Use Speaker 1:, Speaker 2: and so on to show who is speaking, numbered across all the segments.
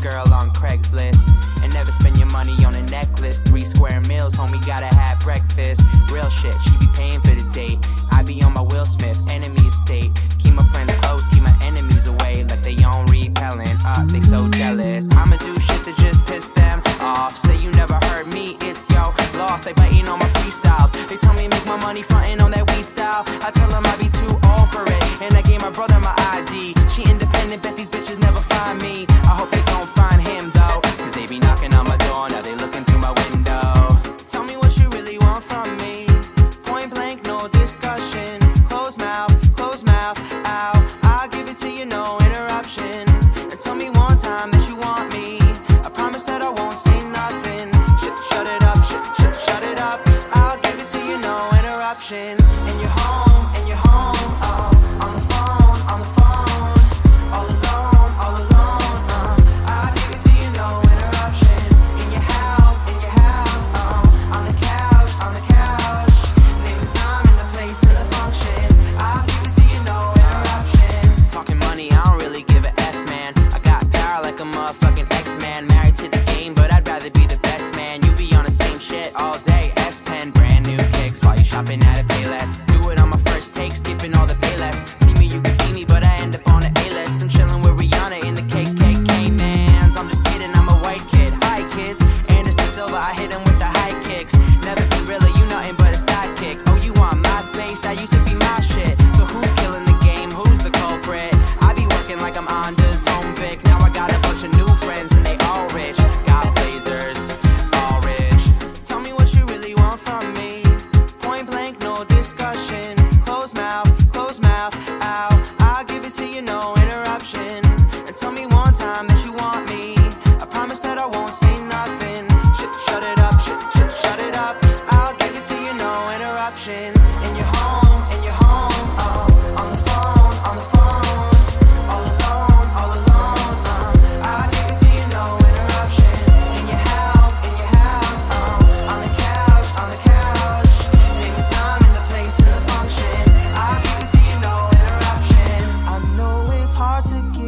Speaker 1: girl on Craigslist. And never spend your money on a necklace. Three square meals, homie, gotta have breakfast. Real shit, she be paying for the date. I be on my Will Smith, enemy estate. Keep my friends close, keep my enemies away. Like they on repelling, uh, they so jealous. I'ma do shit to just piss them off. Say you never heard me, it's yo lost. They biting on my freestyles. They tell me make my money frontin' on that weed style. I tell them I be too old for it. And I gave my brother my ID. She independent, bet these bitches never find me. I hope discussion.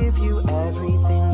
Speaker 1: give you everything